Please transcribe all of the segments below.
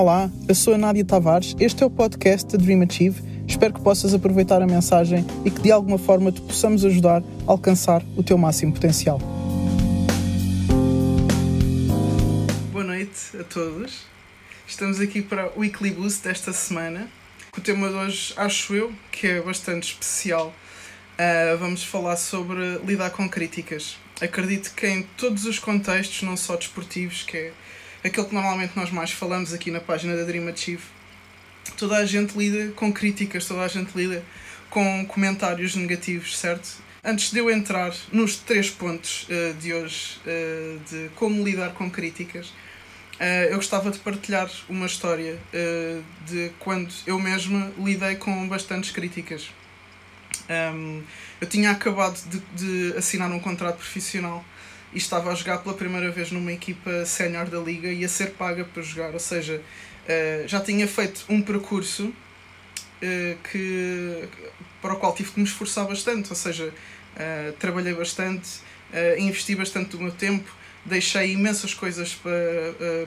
Olá, eu sou a Nádia Tavares, este é o podcast da Dream Achieve. Espero que possas aproveitar a mensagem e que de alguma forma te possamos ajudar a alcançar o teu máximo potencial. Boa noite a todos. Estamos aqui para o Weekly Boost desta semana. O tema de hoje, acho eu, que é bastante especial. Uh, vamos falar sobre lidar com críticas. Acredito que em todos os contextos, não só desportivos, que é aquele que normalmente nós mais falamos aqui na página da Dream Achieve, toda a gente lida com críticas, toda a gente lida com comentários negativos, certo? Antes de eu entrar nos três pontos uh, de hoje uh, de como lidar com críticas, uh, eu gostava de partilhar uma história de quando eu mesma lidei com bastantes críticas. Eu tinha acabado de, de assinar um contrato profissional e estava a jogar pela primeira vez numa equipa sénior da liga e a ser paga para jogar, ou seja, uh, já tinha feito um percurso uh, que, para o qual tive que me esforçar bastante, ou seja, uh, trabalhei bastante, investi bastante do meu tempo, deixei imensas coisas para,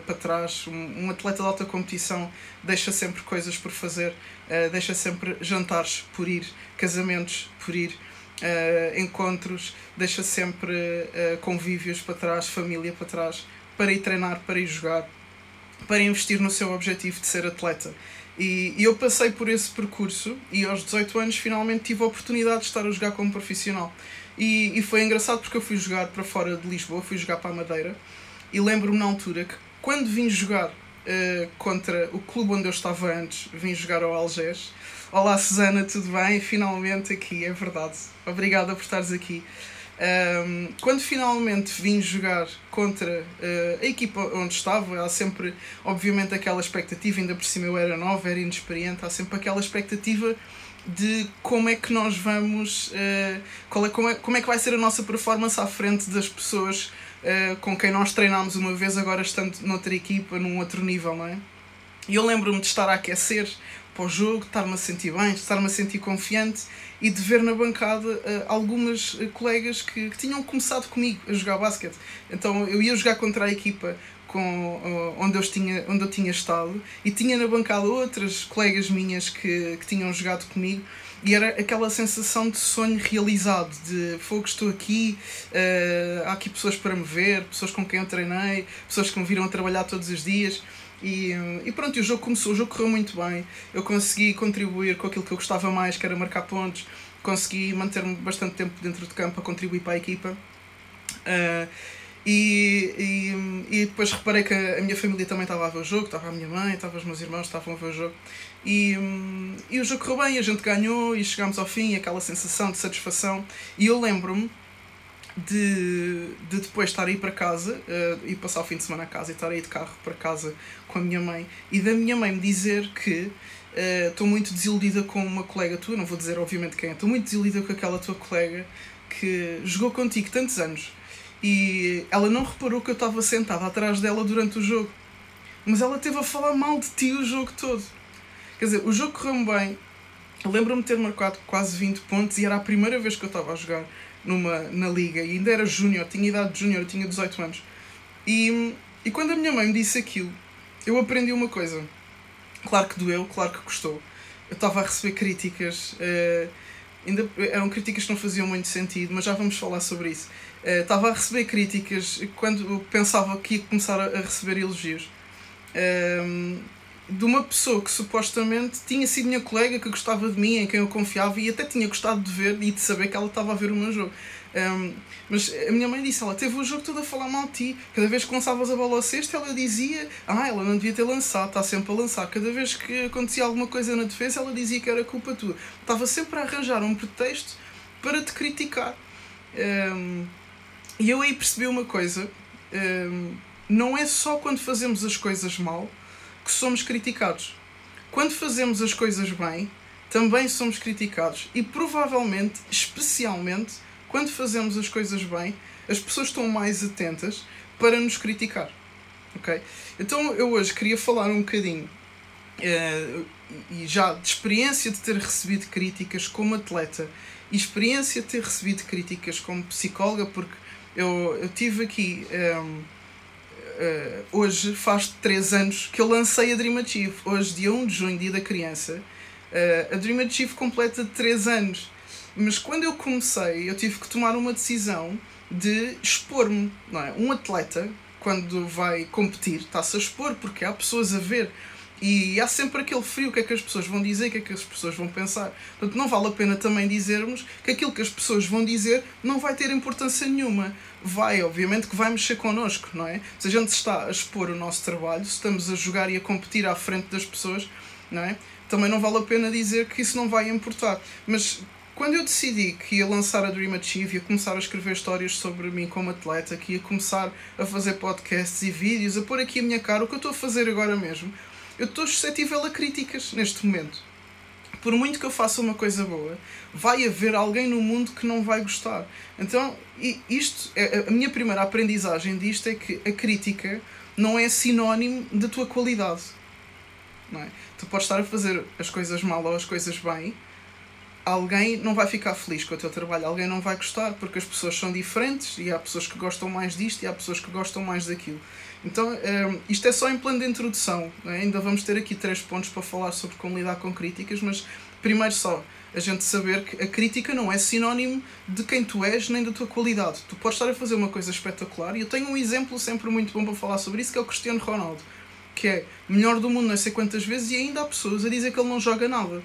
para trás. Um, atleta de alta competição deixa sempre coisas por fazer, deixa sempre jantares por ir, casamentos por ir uh, encontros, deixa sempre uh, convívios para trás, família para trás, para ir treinar, para ir jogar, para investir no seu objetivo de ser atleta. E, e eu passei por esse percurso e aos 18 anos finalmente tive a oportunidade de estar a jogar como profissional. E, e foi engraçado porque eu fui jogar para fora de Lisboa, fui jogar para a Madeira e lembro-me na altura que quando vim jogar uh, contra o clube onde eu estava antes, vim jogar ao Algés, Olá Susana, tudo bem? Finalmente aqui, é verdade. Obrigada por estares aqui. Um, quando finalmente vim jogar contra uh, a equipa onde estava, há sempre, obviamente, aquela expectativa, ainda por cima eu era nova, era inexperiente, há sempre aquela expectativa de como é que nós vamos, uh, qual é, como, é, como é que vai ser a nossa performance à frente das pessoas uh, com quem nós treinámos uma vez, agora estando noutra equipa, num outro nível, não é? E eu lembro-me de estar a aquecer para o jogo, estar-me a sentir bem, estar-me a sentir confiante e de ver na bancada uh, algumas uh, colegas que, que, tinham começado comigo a jogar basquete. Então eu ia jogar contra a equipa com, uh, onde, eu tinha, onde eu tinha estado e tinha na bancada outras colegas minhas que, que tinham jogado comigo e era aquela sensação de sonho realizado, de fogo, estou aqui, uh, há aqui pessoas para me ver, pessoas com quem eu treinei, pessoas que me viram a trabalhar todos os dias. E, e pronto, o jogo começou, o jogo correu muito bem. Eu consegui contribuir com aquilo que eu gostava mais, que era marcar pontos. Consegui manter-me bastante tempo dentro de campo a contribuir para a equipa. Uh, e, e, e depois reparei que a minha família também estava a ver o jogo, estava a minha mãe, estava os meus irmãos, estavam a ver o jogo. E, e o jogo correu bem, a gente ganhou e chegámos ao fim, aquela sensação de satisfação. E eu lembro-me de, de depois estar aí para casa uh, e passar o fim de semana a casa e estar aí de carro para casa com a minha mãe e da minha mãe me dizer que eh, estou uh, muito desiludida com uma colega tua, não vou dizer obviamente quem é, estou muito desiludida com aquela tua colega que jogou contigo tantos anos e ela não reparou que eu estava sentada atrás dela durante o jogo, mas ela teve a falar mal de ti o jogo todo. Quer dizer, o jogo correu bem, lembro-me de ter marcado quase 20 pontos e era a primeira vez que eu estava a jogar numa, na liga e ainda era júnior, tinha idade de júnior, tinha 18 anos. E, e quando a minha mãe me disse aquilo, eu aprendi uma coisa. Claro que doeu, claro que custou. Eu estava a receber críticas, uh, ainda eram críticas que não faziam muito sentido, mas já vamos falar sobre isso. Uh, estava a receber críticas quando pensava que ia começar a, a receber elogios. Uh, de uma pessoa que supostamente tinha sido minha colega, que gostava de mim, em quem eu confiava e até tinha gostado de ver e de saber que ela estava a ver o meu jogo. Um, mas a minha mãe disse: ela teve o jogo todo a falar mal de ti. Cada vez que lançavas a bola ao cesto, ela dizia: Ah, ela não devia ter lançado, está sempre a lançar. Cada vez que acontecia alguma coisa na defesa, ela dizia que era culpa tua. Estava sempre a arranjar um pretexto para te criticar. Um, e eu aí percebi uma coisa: um, não é só quando fazemos as coisas mal que somos criticados. Quando fazemos as coisas bem, também somos criticados. E provavelmente, especialmente, quando fazemos as coisas bem, as pessoas estão mais atentas para nos criticar. Ok? Então eu hoje queria falar um bocadinho uh, e já de experiência de ter recebido críticas como atleta e experiência de ter recebido críticas como psicóloga, porque eu, eu tive aqui. Um, ehm, uh, hoje faz 3 anos que eu lancei a Dream Achieve. Hoje, dia 1 de junho, dia da criança, uh, a Dream Achieve completa 3 anos. Mas quando eu comecei, eu tive que tomar uma decisão de expor-me. Não é? Um atleta, quando vai competir, está-se a expor porque há pessoas a ver. E há sempre aquele frio, o que é que as pessoas vão dizer, o que é que as pessoas vão pensar. Portanto, não vale a pena também dizermos que aquilo que as pessoas vão dizer não vai ter importância nenhuma. Vai, obviamente, que vai mexer connosco, não é? Se a gente está a expor o nosso trabalho, se estamos a jogar e a competir à frente das pessoas, não é? Também não vale a pena dizer que isso não vai importar. Mas quando eu decidi que ia lançar a Dream Achieve, ia começar a escrever histórias sobre mim como atleta, que ia começar a fazer podcasts e vídeos, a pôr aqui a minha cara, o que eu estou a fazer agora mesmo, eu estou suscetível a críticas neste momento. Por muito que eu faça uma coisa boa, vai haver alguém no mundo que não vai gostar. Então, isto, é, a minha primeira aprendizagem disto é que a crítica não é sinónimo da tua qualidade. Não é? Tu podes estar a fazer as coisas mal ou as coisas bem, alguém não vai ficar feliz com o teu trabalho, alguém não vai gostar, porque as pessoas são diferentes e há pessoas que gostam mais disto e há pessoas que gostam mais daquilo. Então, ehm, isto é só em plano de introdução. Né? Ainda vamos ter aqui três pontos para falar sobre como lidar com críticas, mas primeiro só a gente saber que a crítica não é sinónimo de quem tu és nem da tua qualidade. Tu podes estar a fazer uma coisa espetacular e eu tenho um exemplo sempre muito bom para falar sobre isso, que é o Cristiano Ronaldo, que é melhor do mundo não sei quantas vezes e ainda há pessoas a dizer que ele não joga nada.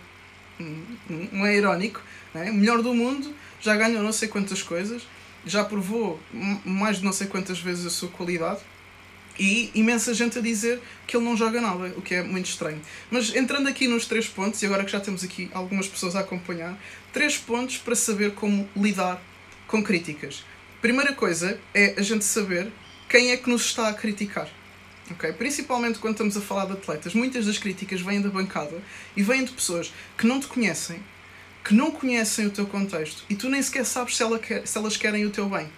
Não é irónico? Não é? Melhor do mundo, já ganhou não sei quantas coisas, já provou mais de não sei quantas vezes a sua qualidade e imensa gente a dizer que ele não joga nada, o que é muito estranho. Mas entrando aqui nos três pontos, e agora que já temos aqui algumas pessoas a acompanhar, três pontos para saber como lidar com críticas. Primeira coisa é a gente saber quem é que nos está a criticar. Okay? Principalmente quando estamos a falar de atletas, muitas das críticas vêm da bancada e vêm de pessoas que não te conhecem, que não conhecem o teu contexto e tu nem sequer sabes se, ela quer, se elas querem o teu bem.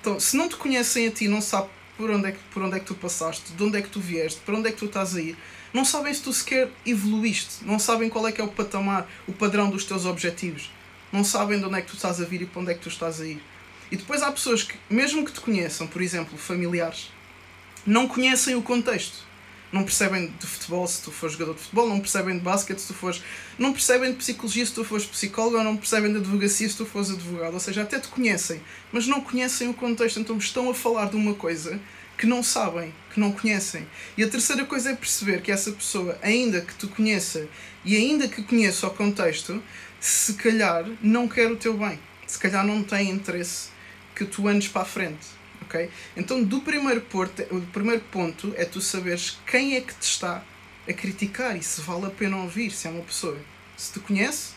Então, se não te conhecem a ti, não sabem por onde, é que, por onde é que tu passaste, de onde é que tu vieste, para onde é que tu estás a ir. Não sabem se tu sequer evoluíste, não sabem qual é que é o patamar, o padrão dos teus objetivos. Não sabem de onde é que tu estás a vir e para onde é que tu estás a ir. E depois há pessoas que, mesmo que te conheçam, por exemplo, familiares, não conhecem o contexto não percebem de futebol se tu fores jogador de futebol, não percebem de basquete se tu fores. não percebem de psicologia se tu fores psicólogo, não percebem de advocacia se tu fores advogado. Ou seja, até te conhecem, mas não conhecem o contexto, então estão a falar de uma coisa que não sabem, que não conhecem. E a terceira coisa é perceber que essa pessoa, ainda que te conheça e ainda que conheça o contexto, se calhar não quer o teu bem, se calhar não tem interesse que tu andes para a frente Então, do primeiro, porto, o primeiro ponto é tu saberes quem é que te está a criticar e se vale a pena ouvir, se é uma pessoa. Se te conhece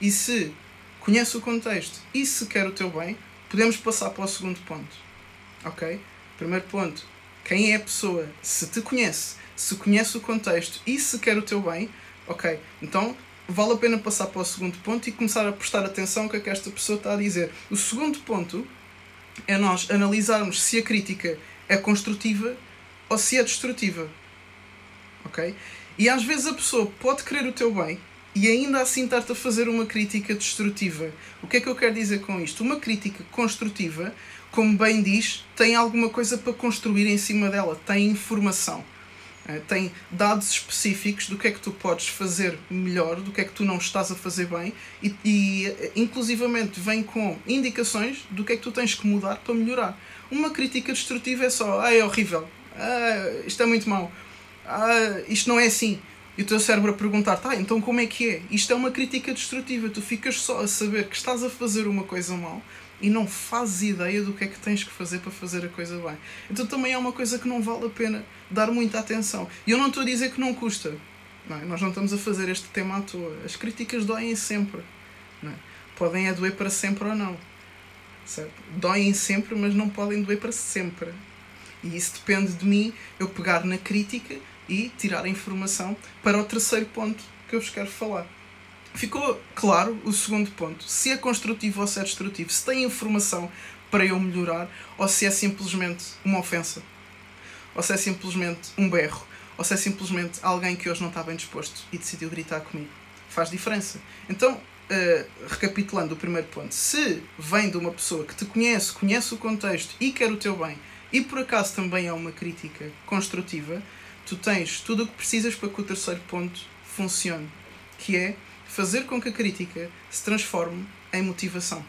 e se conhece o contexto e se quer o teu bem, podemos passar para o segundo ponto, ok? Primeiro ponto, quem é a pessoa? Se te conhece, se conhece o contexto e se quer o teu bem, ok? Então, vale a pena passar para o segundo ponto e começar a prestar atenção ao que é que esta pessoa está a dizer. O segundo ponto é nós analisarmos se a crítica é construtiva ou se é destrutiva. Ok? E às vezes a pessoa pode querer o teu bem e ainda assim estar-te a fazer uma crítica destrutiva. O que é que eu quero dizer com isto? Uma crítica construtiva, como bem diz, tem alguma coisa para construir em cima dela, tem informação. Eh, tem dados específicos do que é que tu podes fazer melhor, do que é que tu não estás a fazer bem e, e eh, inclusivamente vem com indicações do que é que tu tens que mudar para melhorar. Uma crítica destrutiva é só, ah, é horrível, ah, isto é muito mau, ah, isto não é assim. E o teu cérebro a perguntar, tá, então como é que é? Isto é uma crítica destrutiva, tu ficas só a saber que estás a fazer uma coisa mal e não fazes ideia do que é que tens que fazer para fazer a coisa bem. Então também é uma coisa que não vale a pena dar muita atenção. E eu não estou a dizer que não custa. Não é? Nós não estamos a fazer este tema à toa. As críticas doem sempre. Não é? Podem é doer para sempre ou não. Certo? Doem sempre, mas não podem doer para sempre. E isso depende de mim, eu pegar na crítica e tirar a informação para o terceiro ponto que eu vos quero falar. Ficou claro o segundo ponto. Se é construtivo ou se é destrutivo. Se tem informação para eu melhorar ou se é simplesmente uma ofensa. Ou se é simplesmente um berro. Ou se é simplesmente alguém que hoje não está bem disposto e decidiu gritar comigo. Faz diferença. Então, uh, recapitulando o primeiro ponto. Se vem de uma pessoa que te conhece, conhece o contexto e quer o teu bem e por acaso também é uma crítica construtiva, tu tens tudo o que precisas para que o terceiro ponto funcione, que é fazer com que a crítica se transforme em motivação.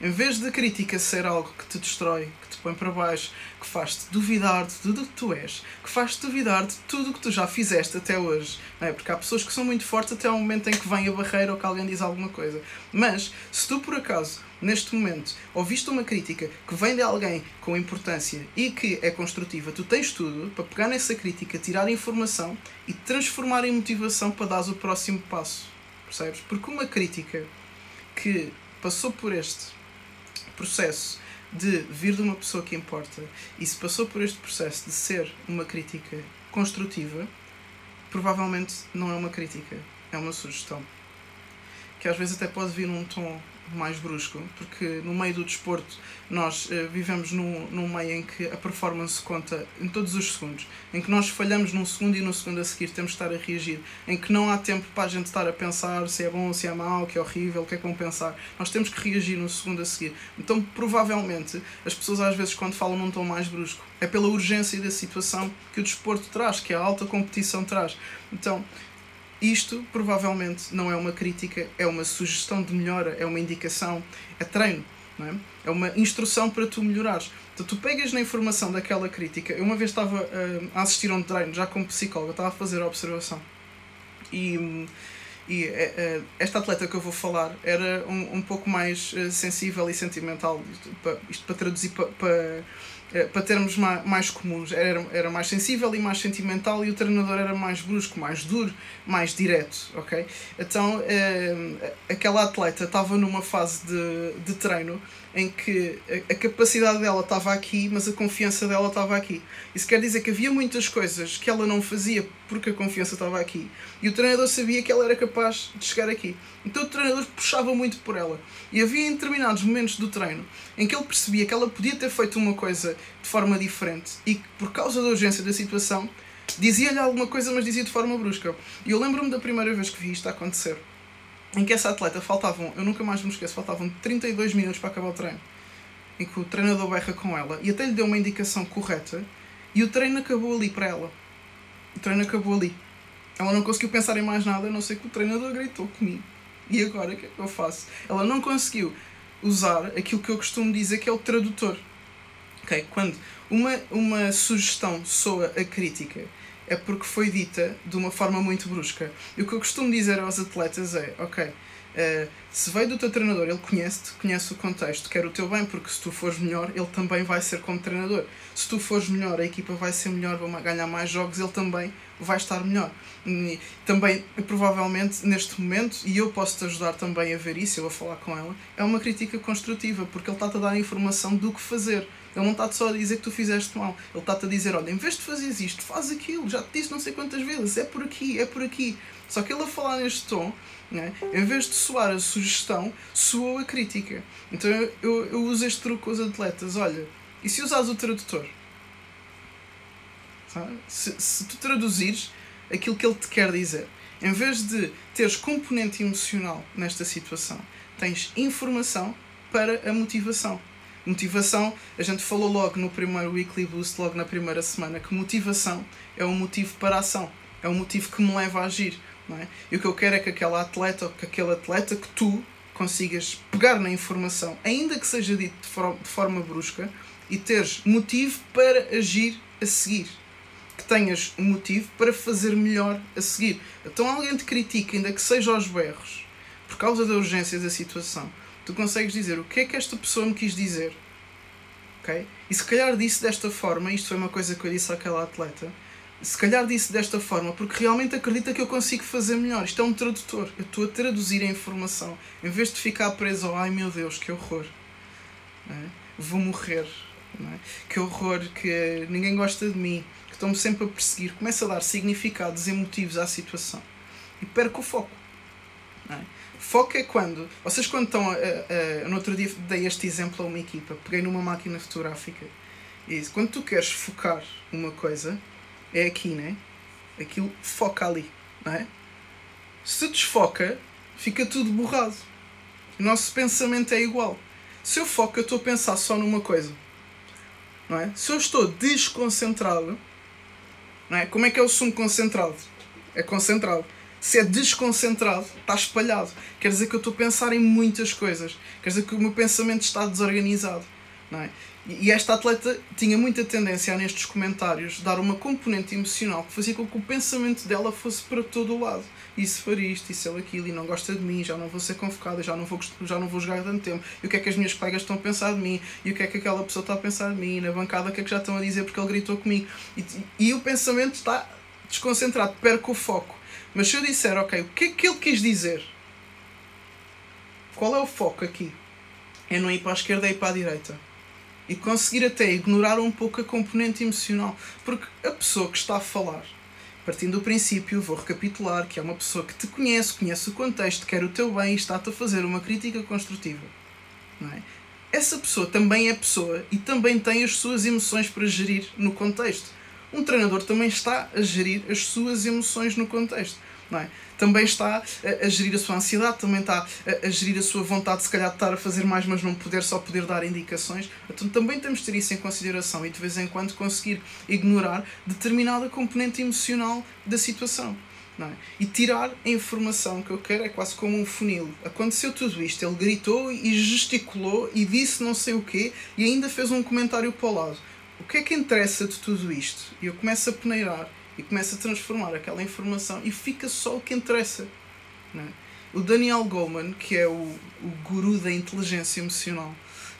Em vez de a crítica ser algo que te destrói, que te põe para baixo, que faz-te duvidar de tudo o que tu és, que faz-te duvidar de tudo o que tu já fizeste até hoje. Não é? Porque há pessoas que são muito fortes até ao momento em que vem a barreira ou que alguém diz alguma coisa. Mas, se tu por acaso, neste momento, ouviste uma crítica que vem de alguém com importância e que é construtiva, tu tens tudo para pegar nessa crítica, tirar informação e transformar em motivação para dar o próximo passo. Percebes? Porque uma crítica que passou por este processo de vir de uma pessoa que importa e se passou por este processo de ser uma crítica construtiva, provavelmente não é uma crítica, é uma sugestão. Que às vezes até pode vir num tom mais brusco, porque no meio do desporto nós uh, vivemos num, num meio em que a performance conta em todos os segundos, em que nós falhamos num segundo e no segundo a seguir temos de estar a reagir, em que não há tempo para a gente estar a pensar se é bom, se é mau, que é horrível, o que é que vão pensar. Nós temos que reagir no segundo a seguir. Então, provavelmente, as pessoas às vezes quando falam num tom mais brusco, é pela urgência da situação que o desporto traz, que a alta competição traz. Então, isto provavelmente não é uma crítica, é uma sugestão de melhora, é uma indicação, é treino, não é? é uma instrução para tu melhorares. Então tu pegas na informação daquela crítica. Eu uma vez estava uh, a assistir a um treino, já como psicóloga, estava a fazer a observação. E, e uh, esta atleta que eu vou falar era um, um pouco mais uh, sensível e sentimental. Isto para, isto para traduzir para, para eh, para termos mais comuns, era, era mais sensível e mais sentimental e o treinador era mais brusco, mais duro, mais direto, ok? Então, eh, aquela atleta estava numa fase de, de treino em que a capacidade dela estava aqui, mas a confiança dela estava aqui. Isso quer dizer que havia muitas coisas que ela não fazia porque a confiança estava aqui. E o treinador sabia que ela era capaz de chegar aqui. Então o treinador puxava muito por ela. E havia determinados momentos do treino em que ele percebia que ela podia ter feito uma coisa de forma diferente e que, por causa da urgência da situação, dizia-lhe alguma coisa, mas dizia de forma brusca. E eu lembro-me da primeira vez que vi isto acontecer em que essa atleta faltavam, eu nunca mais me esqueço, faltavam 32 minutos para acabar o treino. Em que o treinador berra com ela e até lhe deu uma indicação correta e o treino acabou ali para ela. O treino acabou ali. Ela não conseguiu pensar em mais nada, a não ser que o treinador gritou comigo. E agora o que é que eu faço? Ela não conseguiu usar aquilo que eu costumo dizer que é o tradutor. Okay? Quando uma, uma sugestão soa a crítica é porque foi dita de uma forma muito brusca. E o que eu costumo dizer aos atletas é: ok, uh, se veio do teu treinador, ele conhece-te, conhece o contexto, quer o teu bem, porque se tu fores melhor, ele também vai ser como treinador. Se tu fores melhor, a equipa vai ser melhor, vai ganhar mais jogos, ele também vai estar melhor. E também, provavelmente, neste momento, e eu posso te ajudar também a ver isso, eu vou falar com ela, é uma crítica construtiva, porque ele está-te a dar a informação do que fazer ele não está só a dizer que tu fizeste mal. Ele está-te a dizer, olha, em vez de fazeres isto, faz aquilo. Já te disse não sei quantas vezes. É por aqui, é por aqui. Só que ele a falar neste tom, né, em vez de soar a sugestão, soou a crítica. Então eu, eu, uso este truque com os atletas. Olha, e se usares o tradutor? Se, se tu traduzires aquilo que ele te quer dizer, em vez de teres componente emocional nesta situação, tens informação para a motivação. Motivação, a gente falou logo no primeiro Weekly Boost, logo na primeira semana, que motivação é um motivo para a ação, é um motivo que me leva a agir. É? E o que eu quero é que aquela atleta ou que aquele atleta que tu consigas pegar na informação, ainda que seja dito de forma, de forma brusca, e teres motivo para agir a seguir. Que tenhas um motivo para fazer melhor a seguir. Então alguém te critica, ainda que seja aos berros, por causa da urgência da situação tu consegues dizer o que é que esta pessoa me quis dizer. ok? E se calhar disse desta forma, isto foi uma coisa que eu disse àquela atleta, se calhar disse desta forma porque realmente acredita que eu consigo fazer melhor. Isto é um tradutor. Eu estou a traduzir a informação. Em vez de ficar preso ao ai meu Deus, que horror. É? Vou morrer. É? Que horror, que ninguém gosta de mim, que estão-me sempre a perseguir. Começa a dar significados emotivos à situação. E perco o foco. É? Foco é quando. Vocês, quando estão. A, no outro dia dei este exemplo a uma equipa. Peguei numa máquina fotográfica e disse: quando tu queres focar uma coisa, é aqui, né? Aquilo foca ali, não é? Se desfoca, fica tudo borrado. O nosso pensamento é igual. Se eu foco, eu estou a pensar só numa coisa. não é? Se eu estou desconcentrado, não é? Como é que é o sumo concentrado? É concentrado. Se é desconcentrado, está espalhado. Quer dizer que eu estou a pensar em muitas coisas. Quer dizer que o meu pensamento está desorganizado. Não é? E esta atleta tinha muita tendência a, nestes comentários, dar uma componente emocional que fazia com que o pensamento dela fosse para todo o lado. Se for isto, se ele aquilo, e não gosta de mim, já não vou ser convocada, já não vou, já não vou jogar tanto tempo. E o que é que as minhas colegas estão a pensar de mim? E o que é que aquela pessoa está a pensar de mim? E na bancada, o que é que já estão a dizer porque ele gritou comigo? E, e o pensamento está desconcentrado, perco o foco. Mas se eu disser, ok, o que é que ele quis dizer? Qual é o foco aqui? É não ir para a esquerda e ir para a direita e conseguir até ignorar um pouco a componente emocional. Porque a pessoa que está a falar, partindo do princípio, vou recapitular, que é uma pessoa que te conhece, conhece o contexto, quer o teu bem e está-te a fazer uma crítica construtiva. Não é? Essa pessoa também é pessoa e também tem as suas emoções para gerir no contexto. Um treinador também está a gerir as suas emoções no contexto é? Também está a, a gerir a sua ansiedade, também está a, a, gerir a sua vontade, se calhar, de estar a fazer mais, mas não poder só poder dar indicações. Então também temos de ter isso em consideração e de vez em quando conseguir ignorar determinada componente emocional da situação. É? E tirar a informação que eu quero é quase como um funil. Aconteceu tudo isto, ele gritou e gesticulou e disse não sei o quê e ainda fez um comentário para o lado. O que é que interessa de tudo isto? E eu começo a peneirar e começa a transformar aquela informação e fica só o que interessa. É? O Daniel Goleman, que é o, o guru da inteligência emocional,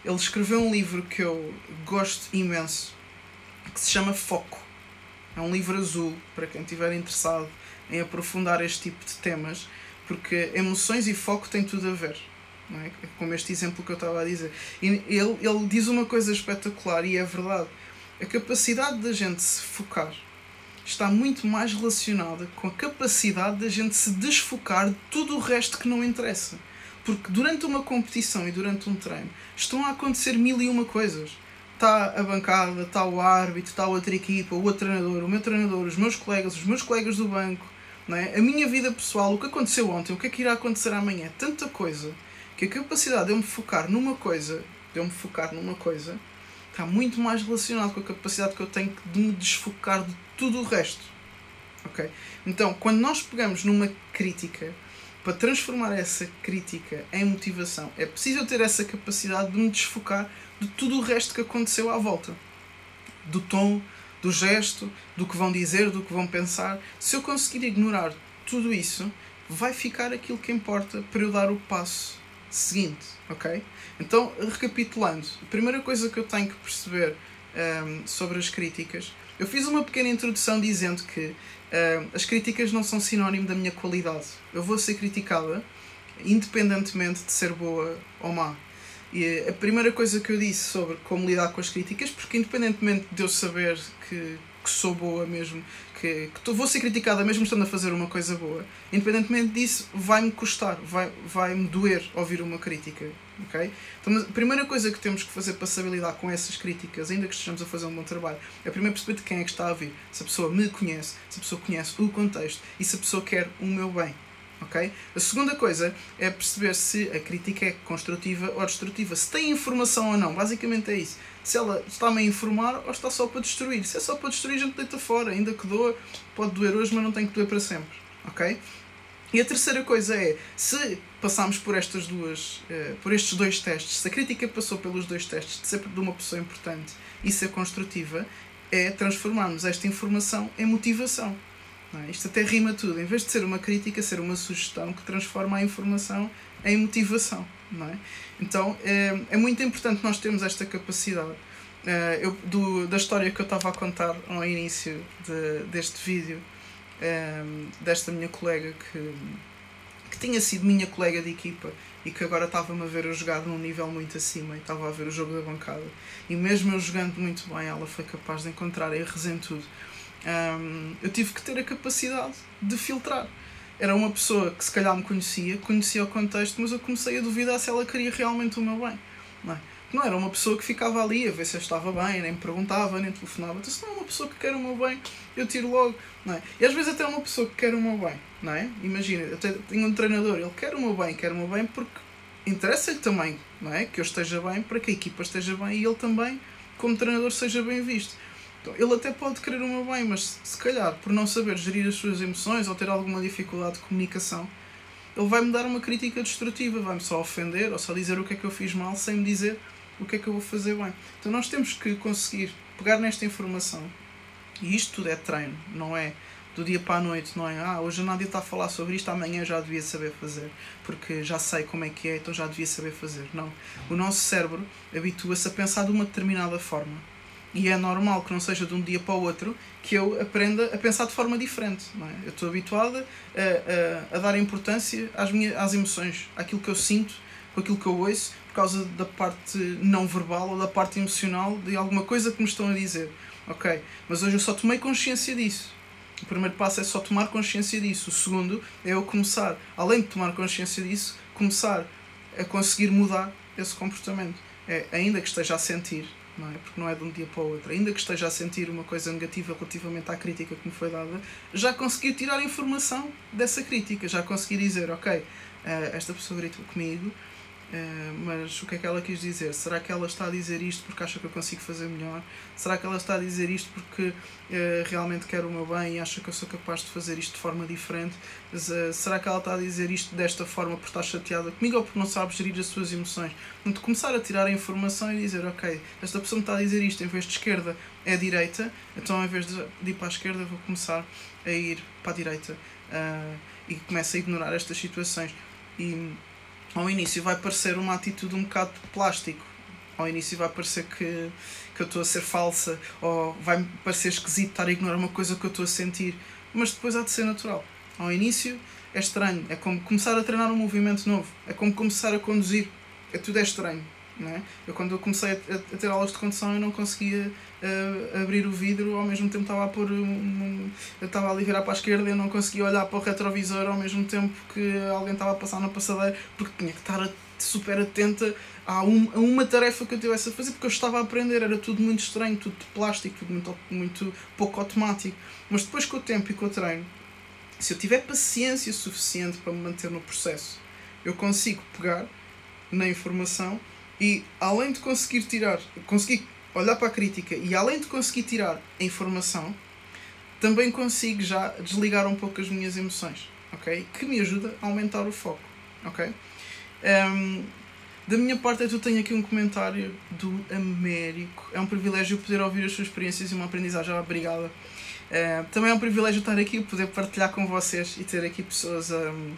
ele escreveu um livro que eu gosto imenso, que se chama Foco. É um livro azul, para quem estiver interessado em aprofundar este tipo de temas, porque emoções e foco têm tudo a ver. Não é? Como este exemplo que eu estava a dizer. E ele, ele diz uma coisa espetacular e é verdade. A capacidade da gente se focar está muito mais relacionada com a capacidade da gente se desfocar de tudo o resto que não interessa. Porque durante uma competição e durante um treino estão a acontecer mil e uma coisas. Está a bancada, está o árbitro, está a outra equipa, o outro treinador, o meu treinador, os meus colegas, os meus colegas do banco, não é? a minha vida pessoal, o que aconteceu ontem, o que é que irá acontecer amanhã. Tanta coisa que a capacidade de eu me focar numa coisa, de eu me focar numa coisa, está muito mais relacionado com a capacidade que eu tenho de me desfocar de tudo o resto. Ok? Então, quando nós pegamos numa crítica, para transformar essa crítica em motivação, é preciso eu ter essa capacidade de me desfocar de tudo o resto que aconteceu à volta. Do tom, do gesto, do que vão dizer, do que vão pensar. Se eu conseguir ignorar tudo isso, vai ficar aquilo que importa para eu dar o passo seguinte, ok? Então, recapitulando, a primeira coisa que eu tenho que perceber um, ehm, sobre as críticas eu fiz uma pequena introdução dizendo que uh, as críticas não são sinónimo da minha qualidade. Eu vou ser criticada independentemente de ser boa ou má. E a primeira coisa que eu disse sobre como lidar com as críticas, porque independentemente de eu saber que, que sou boa mesmo, que, que tô, vou ser criticada mesmo estando a fazer uma coisa boa, independentemente disso, vai-me custar, vai-me vai doer ouvir uma crítica. Okay? Então, a primeira coisa que temos que fazer para saber lidar com essas críticas, ainda que estejamos a fazer um bom trabalho, é primeiro perceber de quem é que está a vir. Se a pessoa me conhece, se a pessoa conhece o contexto e se a pessoa quer o meu bem. A segunda coisa é perceber se a crítica é construtiva ou destrutiva, se tem informação ou não. Basicamente é isso. Se ela está-me a informar ou está só para destruir. Se é só para destruir, a gente deita fora, ainda que doa, pode doer hoje, mas não tem que doer para sempre. Ok? E a terceira coisa é, se passarmos por estas duas, uh, por estes dois testes, se a crítica passou pelos dois testes de ser de uma pessoa importante e ser construtiva, é transformarmos esta informação em motivação. É? Isto até rima tudo. Em vez de ser uma crítica, ser uma sugestão que transforma a informação em motivação. Não é? Então é, é muito importante nós termos esta capacidade. Uh, eu, do, da história que eu estava a contar ao início de, deste vídeo, ehm, desta minha colega que, que tinha sido minha colega de equipa e que agora estava-me a ver eu jogar num nível muito acima e estava a ver o jogo da bancada. E mesmo eu jogando muito bem, ela foi capaz de encontrar erros em tudo. Um, eu tive que ter a capacidade de filtrar. Era uma pessoa que se calhar me conhecia, conhecia o contexto, mas eu comecei a duvidar se ela queria realmente o meu bem. Não é? não era uma pessoa que ficava ali a ver se eu estava bem, nem me perguntava, nem telefonava. Então, se não é uma pessoa que quer o meu bem, eu tiro logo. Não é? E às vezes até uma pessoa que quer o meu bem. É? Imagina, eu tenho um treinador, ele quer o meu bem, quer o meu bem porque interessa-lhe também não é? que eu esteja bem, para que a equipa esteja bem e ele também como treinador seja bem visto. Então, ele até pode querer o meu bem, mas se calhar por não saber gerir as suas emoções ou ter alguma dificuldade de comunicação, ele vai-me dar uma crítica destrutiva, vai-me só ofender ou só dizer o que é que eu fiz mal sem me dizer o que é que eu vou fazer bem. Então nós temos que conseguir pegar nesta informação e isto tudo é treino, não é do dia para a noite, não é? Ah, hoje a Nádia está a falar sobre isto, amanhã já devia saber fazer, porque já sei como é que é, então já devia saber fazer. Não. O nosso cérebro habitua-se a pensar de uma determinada forma. E é normal que não seja de um dia para o outro que eu aprenda a pensar de forma diferente. Não é? Eu estou habituada a, a, a dar importância às, minhas, às emoções, àquilo que eu sinto, com aquilo que eu ouço, por causa da parte não verbal ou da parte emocional de alguma coisa que me estão a dizer. Ok, mas hoje eu só tomei consciência disso. O primeiro passo é só tomar consciência disso. O segundo é eu começar, além de tomar consciência disso, começar a conseguir mudar esse comportamento. É, ainda que esteja a sentir, não é? Porque não é de um dia para o outro. Ainda que esteja a sentir uma coisa negativa relativamente à crítica que me foi dada, já consegui tirar informação dessa crítica. Já consegui dizer, ok, eh, esta pessoa gritou comigo, Uh, mas o que é que ela quis dizer? Será que ela está a dizer isto porque acha que eu consigo fazer melhor? Será que ela está a dizer isto porque uh, realmente quer o meu bem e acha que eu sou capaz de fazer isto de forma diferente? Mas, uh, será que ela está a dizer isto desta forma porque está chateada comigo ou porque não sabe gerir as suas emoções? Portanto, começar a tirar a informação e dizer: Ok, esta pessoa me está a dizer isto, em vez de esquerda é direita, então em vez de ir para a esquerda, vou começar a ir para a direita e começo a ignorar estas situações. E ao início vai parecer uma atitude um bocado plástico. Ao início vai parecer que, que eu estou a ser falsa, ou vai-me parecer esquisito estar a ignorar uma coisa que eu estou a sentir, mas depois há de ser natural. Ao início é estranho, é como começar a treinar um movimento novo, é como começar a conduzir, é tudo é estranho. É? Eu quando comecei a, a ter aulas de condução eu não conseguia uh, abrir o vidro, ao mesmo tempo estava a pôr um, um, eu estava ali virar para a esquerda e eu não conseguia olhar para o retrovisor ao mesmo tempo que alguém estava a passar na passadeira porque tinha que estar super atenta a, um, a uma tarefa que eu tivesse a fazer porque eu estava a aprender, era tudo muito estranho, tudo de plástico, tudo muito, muito pouco automático. Mas depois com o tempo e com o treino, se eu tiver paciência suficiente para me manter no processo, eu consigo pegar na informação e além de conseguir tirar, conseguir olhar para a crítica e além de conseguir tirar a informação, também consigo já desligar um pouco as minhas emoções, ok? Que me ajuda a aumentar o foco, ok? Um, da minha parte, eu tenho aqui um comentário do Américo. É um privilégio poder ouvir as suas experiências e uma aprendizagem. Obrigada. Uh, também é um privilégio estar aqui, poder partilhar com vocês e ter aqui pessoas a. Um,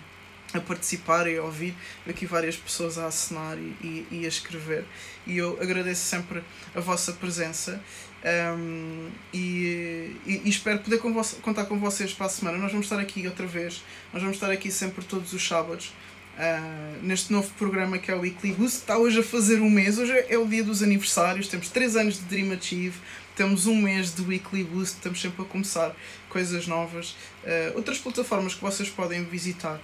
a participar e a ouvir aqui várias pessoas a assinar e, e, e a escrever e eu agradeço sempre a vossa presença um, e, e, espero poder com contar com vocês para a semana. Nós vamos estar aqui outra vez, nós vamos estar aqui sempre todos os sábados. Uh, neste novo programa que é o Weekly Boost, está hoje a fazer um mês, hoje é o dia dos aniversários, temos 3 anos de Dream Achieve, temos um mês de Weekly Boost, estamos sempre a começar coisas novas. Uh, outras plataformas que vocês podem visitar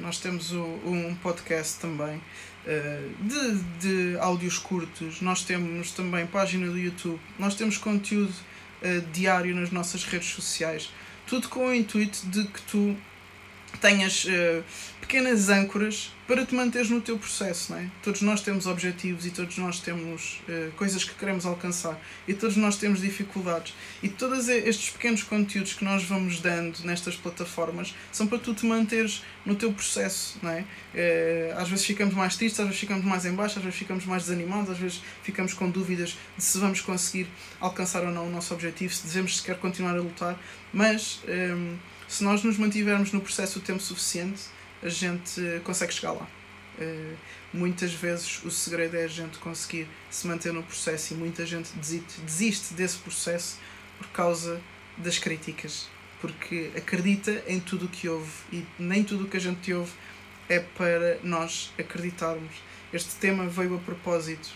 nós temos um podcast também uh, de, de áudios curtos, nós temos também página do YouTube, nós temos conteúdo uh, diário nas nossas redes sociais, tudo com o intuito de que tu tenhas uh, pequenas âncoras para te manteres no teu processo, não é? Todos nós temos objetivos e todos nós temos uh, coisas que queremos alcançar e todos nós temos dificuldades e todos estes pequenos conteúdos que nós vamos dando nestas plataformas são para tu te manteres no teu processo, não é? Uh, às vezes ficamos mais tristes, às vezes ficamos mais em baixo, às vezes ficamos mais desanimados, às vezes ficamos com dúvidas de se vamos conseguir alcançar ou não o nosso objetivo, se devemos sequer continuar a lutar, mas um, se nós nos mantivermos no processo o tempo suficiente, a gente consegue chegar lá. Uh, muitas vezes o segredo é a gente conseguir se manter no processo e muita gente desiste, desiste desse processo por causa das críticas, porque acredita em tudo o que ouve e nem tudo o que a gente ouve é para nós acreditarmos. Este tema veio a propósito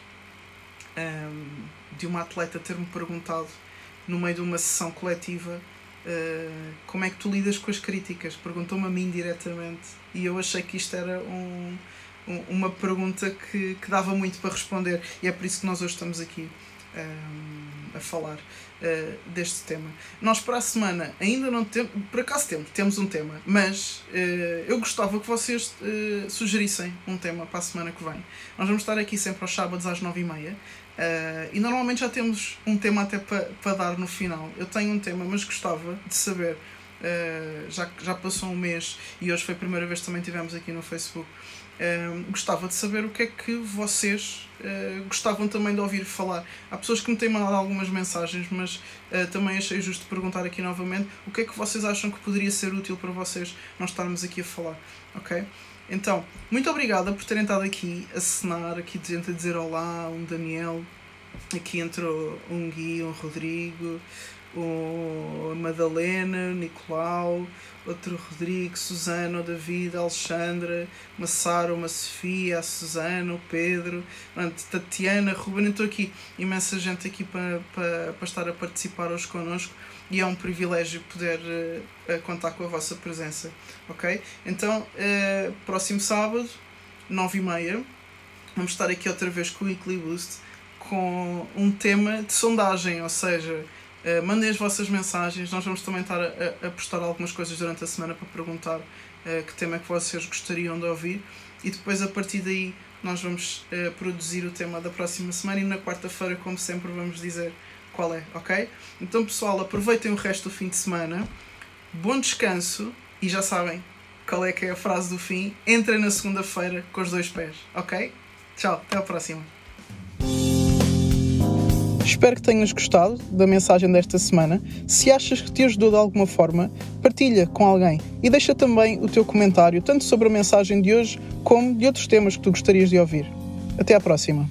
um, ehm, de uma atleta ter-me perguntado no meio de uma sessão coletiva Uh, como é que tu lidas com as críticas? Perguntou-me a mim diretamente e eu achei que isto era um, um, uma pergunta que, que dava muito para responder e é por isso que nós hoje estamos aqui ehm, a falar uh, deste tema. Nós para a semana ainda não temos, por acaso temos, temos um tema, mas uh, eu gostava que vocês sugerissem um tema para a semana que vem. Nós vamos estar aqui sempre aos sábados às nove e meia. Uh, e normalmente já temos um tema até para pa dar no final. Eu tenho um tema, mas gostava de saber, uh, já que já passou um mês e hoje foi a primeira vez que também tivemos aqui no Facebook, uh, gostava de saber o que é que vocês gostavam também de ouvir falar. Há pessoas que me têm mandado algumas mensagens, mas também achei justo perguntar aqui novamente o que é que vocês acham que poderia ser útil para vocês nós estarmos aqui a falar, ok? Então, muito obrigada por terem estado aqui a cenar, aqui gente a dizer olá, um Daniel, aqui entrou um Gui, um Rodrigo, a Madalena, o Nicolau, outro Rodrigo, Susana, o David, a Alexandra, uma Sara, uma Sofia, a Susana, o Pedro, pronto, Tatiana, Ruben, estou aqui, imensa gente aqui para, para, para estar a participar hoje connosco e é um privilégio poder uh, contar com a vossa presença, ok? Então, uh, próximo sábado, nove e meia, vamos estar aqui outra vez com o Weekly Boost com um tema de sondagem, ou seja, uh, mandem as vossas mensagens, nós vamos também estar a, a postar algumas coisas durante a semana para perguntar que tema é que vocês gostariam de ouvir e depois a partir daí nós vamos produzir o tema da próxima semana e na quarta-feira, como sempre, vamos dizer qual é, ok? Então, pessoal, aproveitem o resto do fim de semana, bom descanso e já sabem qual é que é a frase do fim. Entrem na segunda-feira com os dois pés, ok? Tchau, até a próxima. Espero que tenhas gostado da mensagem desta semana. Se achas que te ajudou de alguma forma, partilha com alguém e deixa também o teu comentário, tanto sobre a mensagem de hoje como de outros temas que tu gostarias de ouvir. Até à próxima.